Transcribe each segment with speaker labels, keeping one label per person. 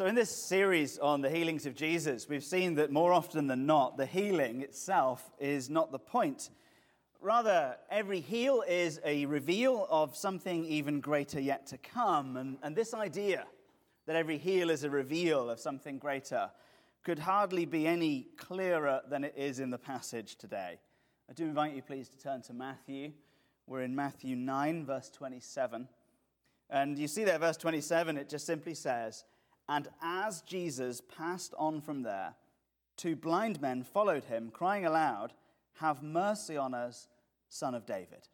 Speaker 1: So, in this series on the healings of Jesus, we've seen that more often than not, the healing itself is not the point. Rather, every heal is a reveal of something even greater yet to come. And, and this idea that every heal is a reveal of something greater could hardly be any clearer than it is in the passage today. I do invite you, please, to turn to Matthew. We're in Matthew 9, verse 27. And you see there, verse 27, it just simply says, and as Jesus passed on from there, two blind men followed him, crying aloud, Have mercy on us, son of David.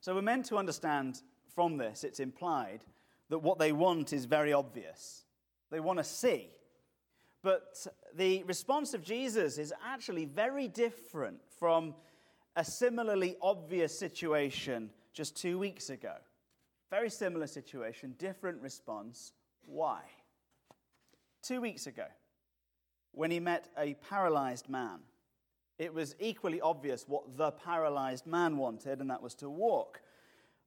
Speaker 1: So we're meant to understand from this, it's implied that what they want is very obvious. They want to see. But the response of Jesus is actually very different from a similarly obvious situation just two weeks ago. Very similar situation, different response. Why? Two weeks ago, when he met a paralyzed man, it was equally obvious what the paralyzed man wanted, and that was to walk.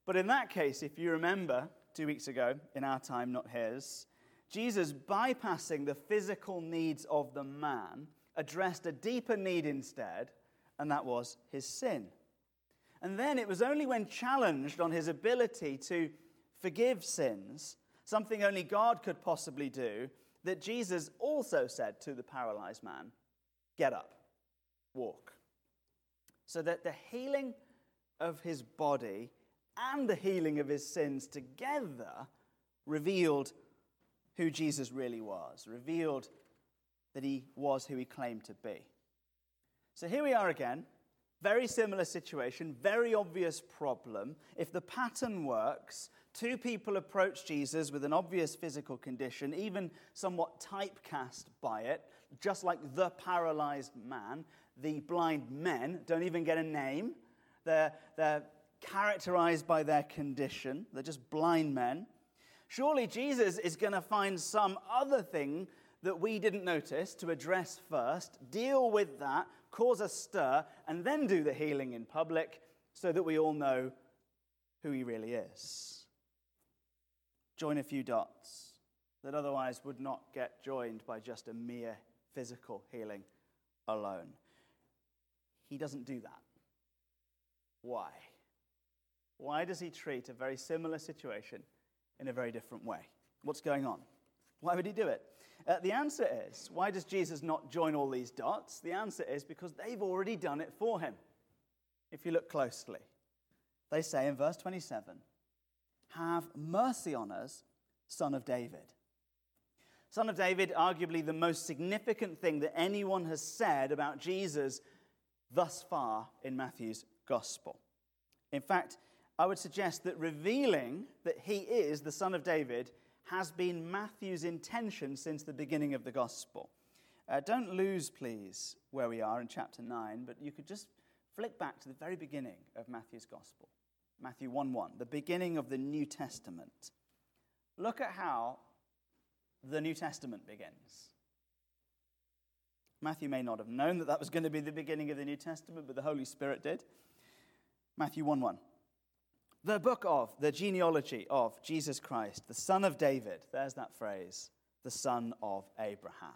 Speaker 1: But in that case, if you remember, two weeks ago, in our time, not his, Jesus, bypassing the physical needs of the man, addressed a deeper need instead, and that was his sin. And then it was only when challenged on his ability to forgive sins something only God could possibly do, that Jesus also said to the paralyzed man, Get up, walk. So that the healing of his body and the healing of his sins together revealed who Jesus really was, revealed that he was who he claimed to be. So here we are again, very similar situation, very obvious problem. If the pattern works, Two people approach Jesus with an obvious physical condition, even somewhat typecast by it, just like the paralyzed man. The blind men don't even get a name, they're, they're characterized by their condition, they're just blind men. Surely Jesus is going to find some other thing that we didn't notice to address first, deal with that, cause a stir, and then do the healing in public so that we all know who he really is join a few dots that otherwise would not get joined by just a mere physical healing alone. He doesn't do that. Why? Why does he treat a very similar situation in a very different way? What's going on? Why would he do it? Uh, the answer is why does Jesus not join all these dots? The answer is because they've already done it for him. If you look closely, they say in verse 27 have mercy on us, son of David. Son of David, arguably the most significant thing that anyone has said about Jesus thus far in Matthew's gospel. In fact, I would suggest that revealing that he is the son of David has been Matthew's intention since the beginning of the gospel. Uh, don't lose, please, where we are in chapter 9, but you could just flick back to the very beginning of Matthew's gospel. Matthew 1 1, the beginning of the New Testament. Look at how the New Testament begins. Matthew may not have known that that was going to be the beginning of the New Testament, but the Holy Spirit did. Matthew 1 1. The book of the genealogy of Jesus Christ, the son of David. There's that phrase, the son of Abraham.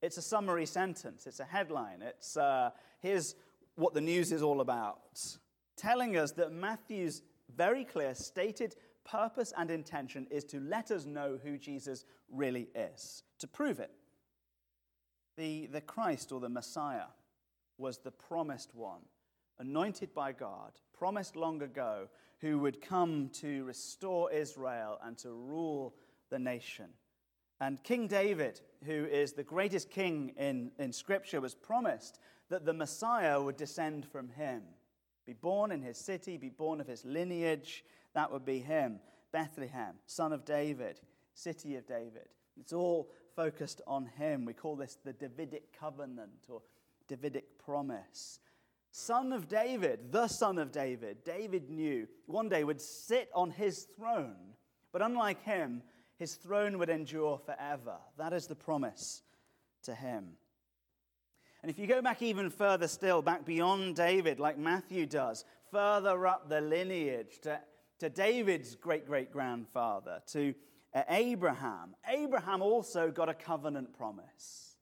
Speaker 1: It's a summary sentence, it's a headline. It's uh, here's what the news is all about telling us that Matthew's very clear stated purpose and intention is to let us know who Jesus really is, to prove it. The, the Christ or the Messiah was the promised one, anointed by God, promised long ago, who would come to restore Israel and to rule the nation. And King David, who is the greatest king in, in Scripture, was promised that the Messiah would descend from him. Be born in his city, be born of his lineage. That would be him. Bethlehem, son of David, city of David. It's all focused on him. We call this the Davidic covenant or Davidic promise. Son of David, the son of David, David knew one day would sit on his throne, but unlike him, his throne would endure forever. That is the promise to him. And if you go back even further still, back beyond David, like Matthew does, further up the lineage to, to David's great great grandfather, to uh, Abraham. Abraham also got a covenant promise,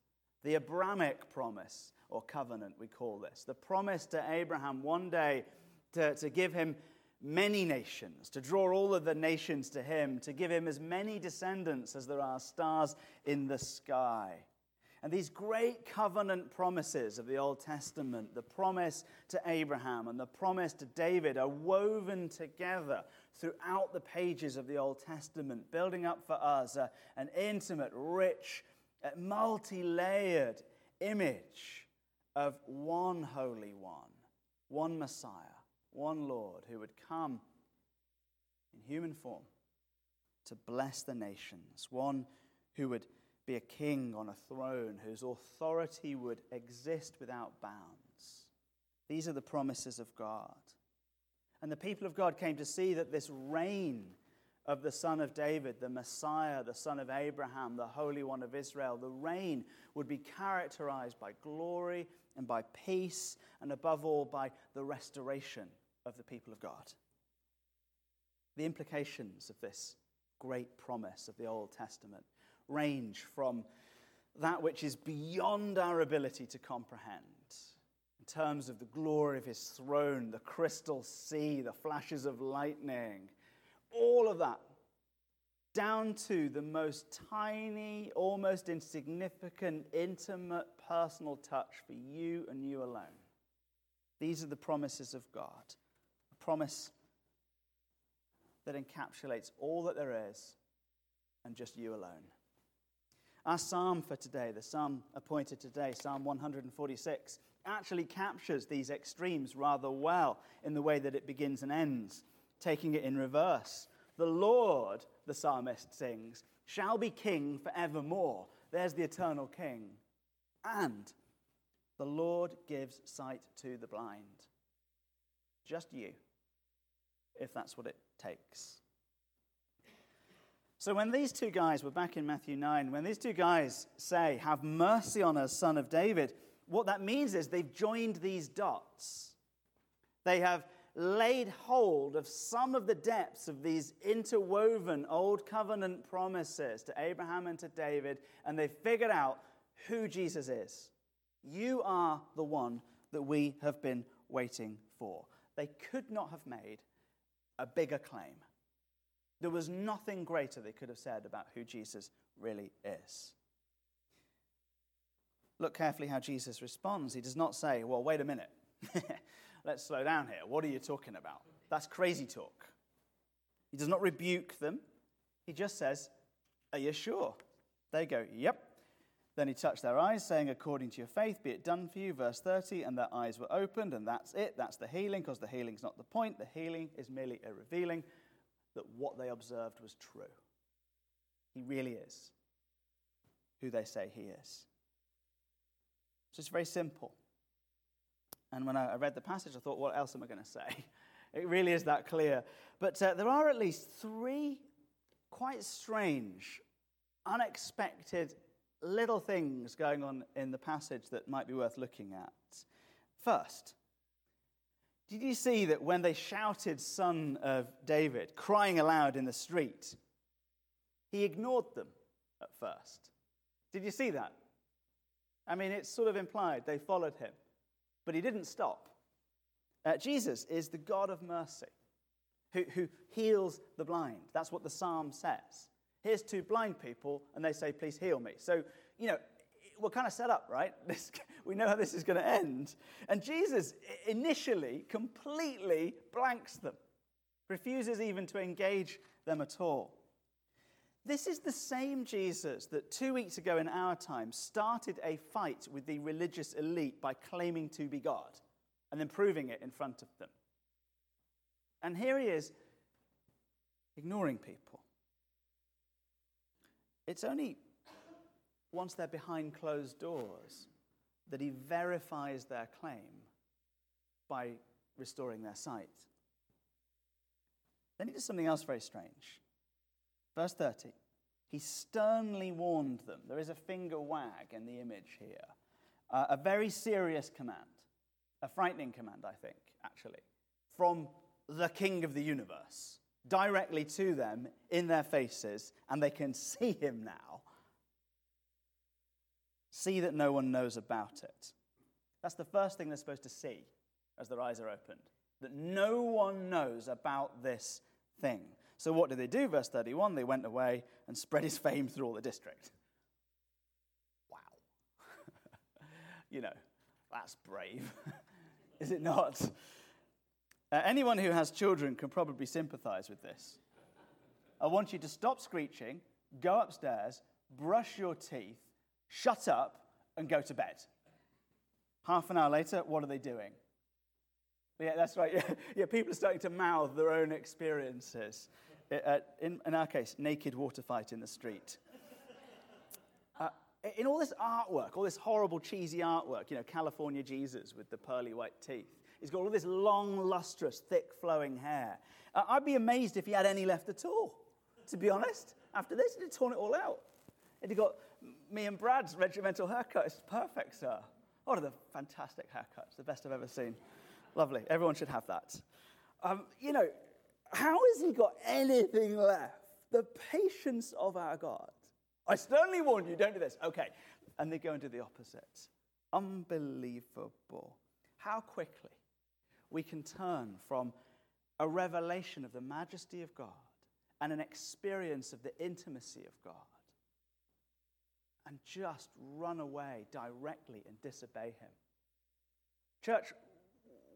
Speaker 1: the Abrahamic promise or covenant, we call this. The promise to Abraham one day to, to give him many nations, to draw all of the nations to him, to give him as many descendants as there are stars in the sky. And these great covenant promises of the Old Testament, the promise to Abraham and the promise to David, are woven together throughout the pages of the Old Testament, building up for us a, an intimate, rich, uh, multi layered image of one Holy One, one Messiah, one Lord who would come in human form to bless the nations, one who would be a king on a throne, whose authority would exist without bounds. These are the promises of God. And the people of God came to see that this reign of the Son of David, the Messiah, the Son of Abraham, the Holy One of Israel, the reign would be characterized by glory and by peace, and above all, by the restoration of the people of God. The implications of this great promise of the Old Testament range from that which is beyond our ability to comprehend in terms of the glory of his throne, the crystal sea, the flashes of lightning, all of that, down to the most tiny, almost insignificant, intimate, personal touch for you and you alone. These are the promises of God. A promise that encapsulates all that there is and just you alone. Our psalm for today, the psalm appointed today, Psalm 146, actually captures these extremes rather well in the way that it begins and ends, taking it in reverse. The Lord, the psalmist sings, shall be king forevermore. There's the eternal king. And the Lord gives sight to the blind. Just you, if that's what it takes. So, when these two guys were back in Matthew 9, when these two guys say, Have mercy on us, son of David, what that means is they've joined these dots. They have laid hold of some of the depths of these interwoven old covenant promises to Abraham and to David, and they've figured out who Jesus is. You are the one that we have been waiting for. They could not have made a bigger claim. There was nothing greater they could have said about who Jesus really is. Look carefully how Jesus responds. He does not say, Well, wait a minute. Let's slow down here. What are you talking about? That's crazy talk. He does not rebuke them. He just says, Are you sure? They go, Yep. Then he touched their eyes, saying, According to your faith, be it done for you. Verse 30, and their eyes were opened, and that's it. That's the healing, because the healing's not the point. The healing is merely a revealing that what they observed was true. He really is who they say he is. So it's very simple. And when I read the passage, I thought, what else am I going to say? It really is that clear. But uh, there are at least three quite strange, unexpected little things going on in the passage that might be worth looking at. First, did you see that when they shouted, Son of David, crying aloud in the street, he ignored them at first? Did you see that? I mean, it's sort of implied they followed him, but he didn't stop. Uh, Jesus is the God of mercy who, who heals the blind. That's what the psalm says. Here's two blind people, and they say, Please heal me. So, you know, we're kind of set up, right? This, we know how this is going to end. And Jesus initially completely blanks them, refuses even to engage them at all. This is the same Jesus that two weeks ago in our time started a fight with the religious elite by claiming to be God and then proving it in front of them. And here he is ignoring people. It's only once they're behind closed doors that he verifies their claim by restoring their sight. Then he does something else very strange. Verse 30. He sternly warned them. There is a finger wag in the image here. Uh, a very serious command, a frightening command, I think, actually, from the king of the universe, directly to them in their faces, and they can see him now. See that no one knows about it. That's the first thing they're supposed to see as their eyes are opened. That no one knows about this thing. So, what did they do? Verse 31 they went away and spread his fame through all the district. Wow. you know, that's brave. Is it not? Uh, anyone who has children can probably sympathize with this. I want you to stop screeching, go upstairs, brush your teeth, shut up, and go to bed. Half an hour later, what are they doing? Yeah, that's right. Yeah, yeah people are starting to mouth their own experiences. Uh, in, in our case, naked water fight in the street. Uh, in all this artwork, all this horrible, cheesy artwork, you know, California Jesus with the pearly white teeth, he's got all this long, lustrous, thick, flowing hair. Uh, I'd be amazed if he had any left at all, to be honest. After this, he'd torn it all out. He'd got me and Brad's regimental haircut. is perfect, sir. What are the fantastic haircuts, the best I've ever seen. Lovely. Everyone should have that. Um, you know, how has he got anything left? The patience of our God. I sternly warn you, don't do this. Okay. And they go and do the opposite. Unbelievable. How quickly we can turn from a revelation of the majesty of God and an experience of the intimacy of God and just run away directly and disobey Him. Church,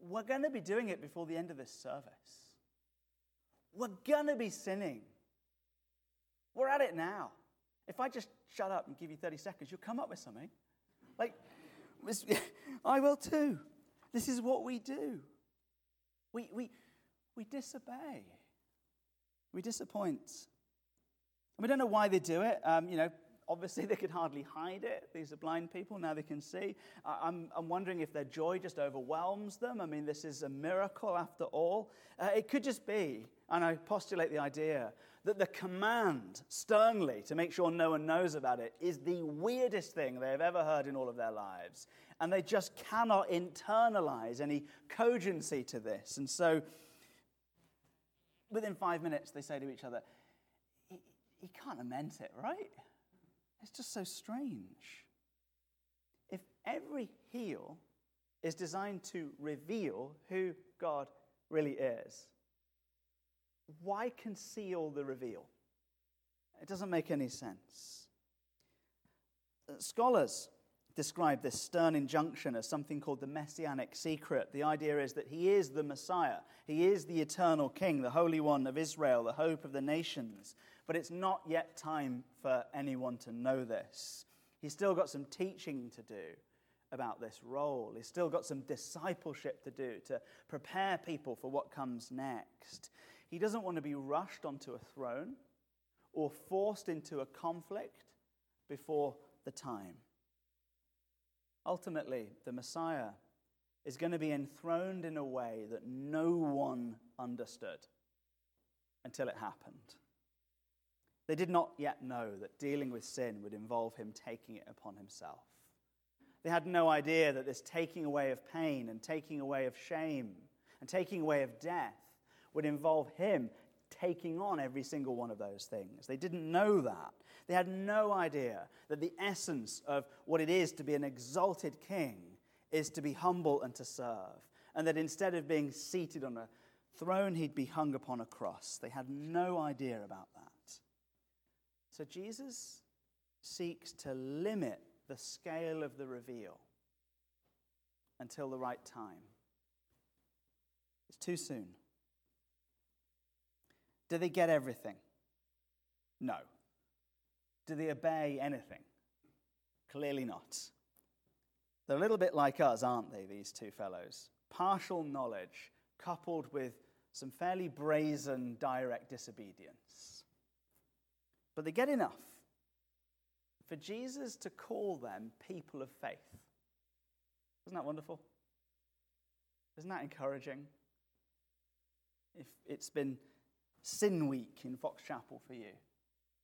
Speaker 1: we're going to be doing it before the end of this service. We're going to be sinning. We're at it now. If I just shut up and give you 30 seconds, you'll come up with something. Like, I will too. This is what we do. We, we, we disobey, we disappoint. And we don't know why they do it. Um, you know, Obviously, they could hardly hide it. These are blind people. Now they can see. I'm, I'm wondering if their joy just overwhelms them. I mean, this is a miracle after all. Uh, it could just be, and I postulate the idea, that the command sternly to make sure no one knows about it is the weirdest thing they've ever heard in all of their lives. And they just cannot internalize any cogency to this. And so, within five minutes, they say to each other, he, he can't have meant it, right? It's just so strange. If every heal is designed to reveal who God really is, why conceal the reveal? It doesn't make any sense. Scholars describe this stern injunction as something called the messianic secret. The idea is that he is the Messiah, he is the eternal King, the Holy One of Israel, the hope of the nations but it's not yet time for anyone to know this. He's still got some teaching to do about this role. He's still got some discipleship to do to prepare people for what comes next. He doesn't want to be rushed onto a throne or forced into a conflict before the time. Ultimately, the Messiah is going to be enthroned in a way that no one understood until it happened. They did not yet know that dealing with sin would involve him taking it upon himself. They had no idea that this taking away of pain and taking away of shame and taking away of death would involve him taking on every single one of those things. They didn't know that. They had no idea that the essence of what it is to be an exalted king is to be humble and to serve, and that instead of being seated on a throne, he'd be hung upon a cross. They had no idea about that. So Jesus seeks to limit the scale of the reveal until the right time. It's too soon. Do they get everything? No. Do they obey anything? Clearly not. They're a little bit like us, aren't they, these two fellows? Partial knowledge coupled with some fairly brazen, direct disobedience. But they get enough for Jesus to call them people of faith. Isn't that wonderful? Isn't that encouraging? If it's been sin week in Fox Chapel for you,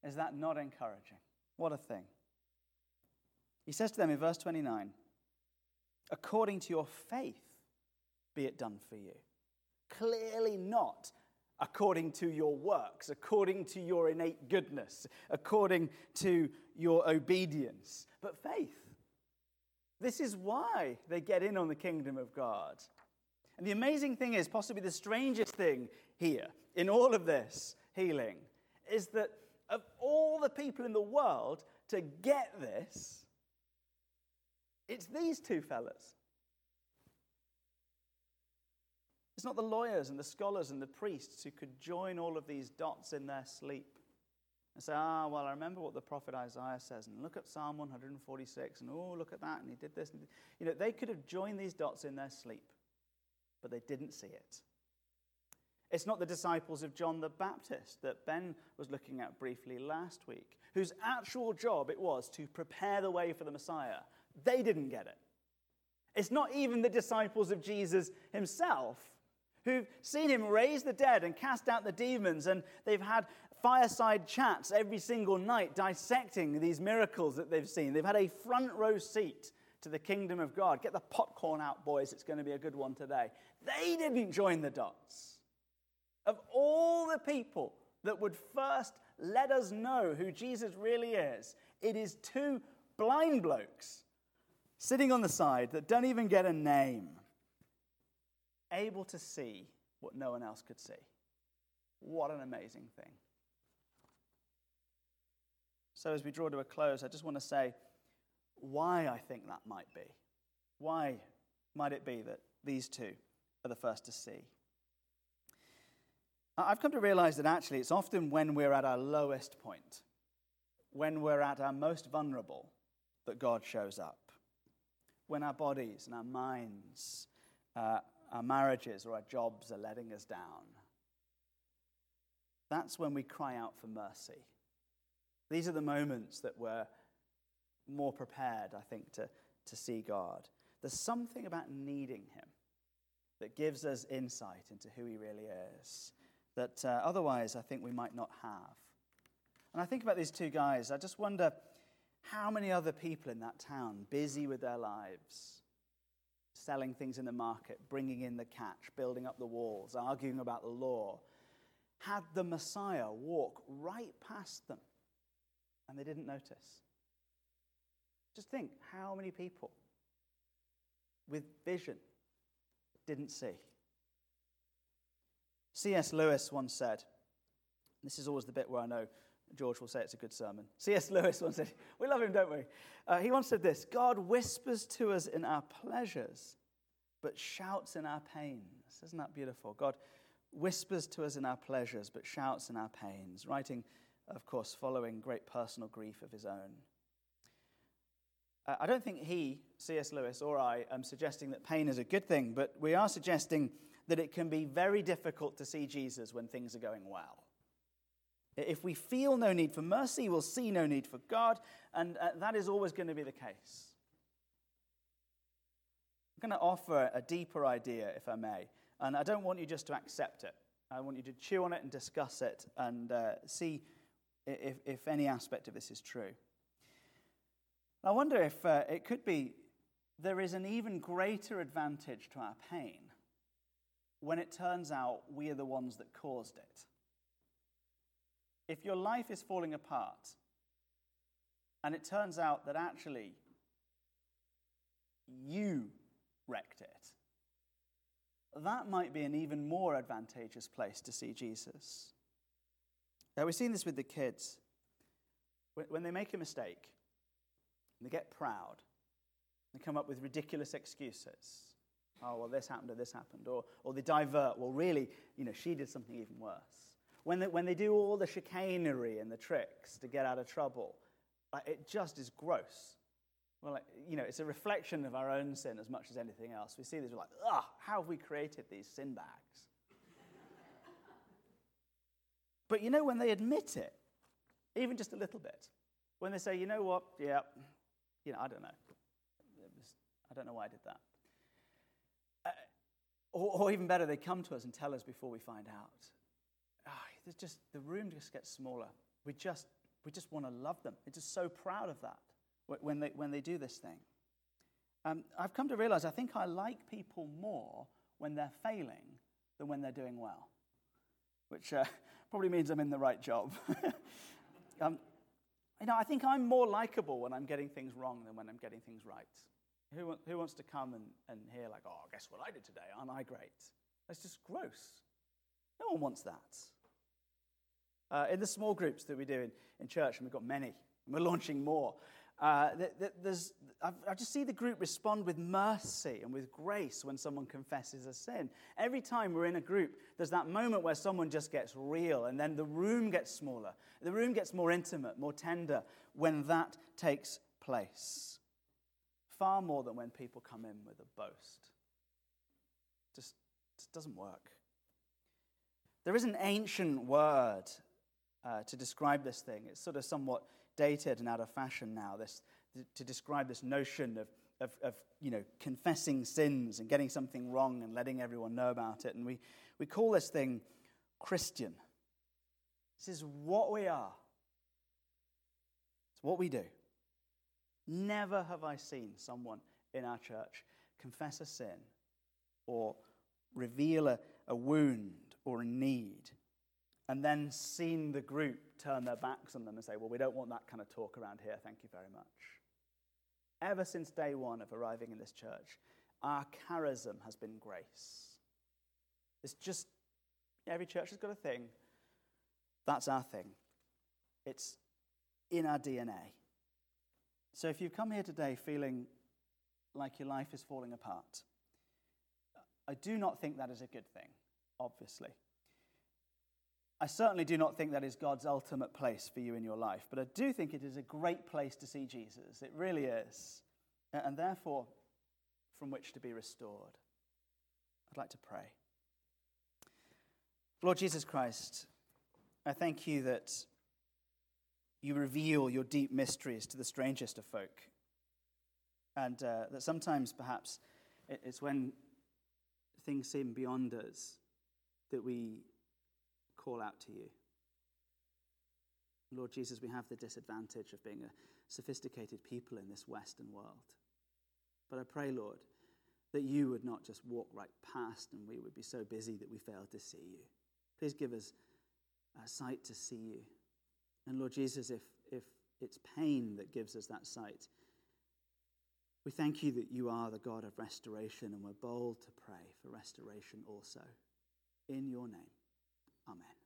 Speaker 1: is that not encouraging? What a thing. He says to them in verse 29 according to your faith, be it done for you. Clearly not according to your works, according to your innate goodness, according to your obedience, but faith. This is why they get in on the kingdom of God. And the amazing thing is, possibly the strangest thing here in all of this healing, is that of all the people in the world to get this, it's these two fellas. It's not the lawyers and the scholars and the priests who could join all of these dots in their sleep and say, ah, well, I remember what the prophet Isaiah says, and look at Psalm 146, and oh, look at that, and he did this. And you know, they could have joined these dots in their sleep, but they didn't see it. It's not the disciples of John the Baptist that Ben was looking at briefly last week, whose actual job it was to prepare the way for the Messiah. They didn't get it. It's not even the disciples of Jesus himself who've seen him raise the dead and cast out the demons, and they've had fireside chats every single night dissecting these miracles that they've seen. They've had a front row seat to the kingdom of God. Get the popcorn out, boys, it's going to be a good one today. They didn't join the dots. Of all the people that would first let us know who Jesus really is, it is two blind blokes sitting on the side that don't even get a name able to see what no one else could see. What an amazing thing. So, as we draw to a close, I just want to say why I think that might be. Why might it be that these two are the first to see? I've come to realize that actually it's often when we're at our lowest point, when we're at our most vulnerable, that God shows up. When our bodies and our minds uh, our marriages or our jobs are letting us down, that's when we cry out for mercy. These are the moments that we're more prepared, I think, to, to see God. There's something about needing Him that gives us insight into who He really is that uh, otherwise I think we might not have. And I think about these two guys, I just wonder how many other people in that town, busy with their lives, selling things in the market, bringing in the catch, building up the walls, arguing about the law, had the Messiah walk right past them and they didn't notice. Just think how many people with vision didn't see. C.S. Lewis once said, this is always the bit where I know George will say it's a good sermon. C.S. Lewis once said, We love him, don't we? Uh, he once said this God whispers to us in our pleasures, but shouts in our pains. Isn't that beautiful? God whispers to us in our pleasures, but shouts in our pains. Writing, of course, following great personal grief of his own. Uh, I don't think he, C.S. Lewis, or I am suggesting that pain is a good thing, but we are suggesting that it can be very difficult to see Jesus when things are going well. If we feel no need for mercy, we'll see no need for God, and uh, that is always going to be the case. I'm going to offer a deeper idea, if I may, and I don't want you just to accept it. I want you to chew on it and discuss it and uh, see if, if any aspect of this is true. I wonder if uh, it could be there is an even greater advantage to our pain when it turns out we are the ones that caused it. If your life is falling apart and it turns out that actually you wrecked it, that might be an even more advantageous place to see Jesus. Now, we've seen this with the kids. When they make a mistake, they get proud, they come up with ridiculous excuses. Oh, well, this happened or this happened. Or, or they divert. Well, really, you know, she did something even worse when they, when they do all the chicanery and the tricks to get out of trouble, it just is gross. Well, like, you know, it's a reflection of our own sin as much as anything else. We see this, we're like, ugh, how have we created these sin bags? but you know, when they admit it, even just a little bit, when they say, you know what, yeah, you know, I don't know. Was, I don't know why I did that. Uh, or, or even better, they come to us and tell us before we find out there's just the room just gets smaller. We just we just want to love them. We're just so proud of that when they when they do this thing. Um, I've come to realize I think I like people more when they're failing than when they're doing well. which uh, probably means I'm in the right job. um, you know, I think I'm more likable when I'm getting things wrong than when I'm getting things right. Who, who wants to come and, and hear, like, oh, guess what I did today? Aren't I great? That's just gross. No one wants that. Uh, in the small groups that we do in, in church, and we've got many, and we're launching more, uh, there's, I just see the group respond with mercy and with grace when someone confesses a sin. Every time we're in a group, there's that moment where someone just gets real, and then the room gets smaller. The room gets more intimate, more tender when that takes place. Far more than when people come in with a boast. Just, just doesn't work. There is an ancient word uh, to describe this thing. It's sort of somewhat dated and out of fashion now, this, to describe this notion of, of, of, you know, confessing sins and getting something wrong and letting everyone know about it. And we, we call this thing Christian. This is what we are, it's what we do. Never have I seen someone in our church confess a sin or reveal a, a wound or a need and then seen the group turn their backs on them and say, Well, we don't want that kind of talk around here. Thank you very much. Ever since day one of arriving in this church, our charism has been grace. It's just, every church has got a thing. That's our thing. It's in our DNA. So if you've come here today feeling like your life is falling apart, I do not think that is a good thing, obviously. I certainly do not think that is God's ultimate place for you in your life, but I do think it is a great place to see Jesus. It really is. And therefore, from which to be restored. I'd like to pray. Lord Jesus Christ, I thank you that you reveal your deep mysteries to the strangest of folk. And uh, that sometimes, perhaps, it's when things seem beyond us that we call out to you. Lord Jesus, we have the disadvantage of being a sophisticated people in this Western world. But I pray, Lord, that you would not just walk right past and we would be so busy that we fail to see you. Please give us a sight to see you. And Lord Jesus, if, if it's pain that gives us that sight, we thank you that you are the God of restoration and we're bold to pray for restoration also. In your name, amen.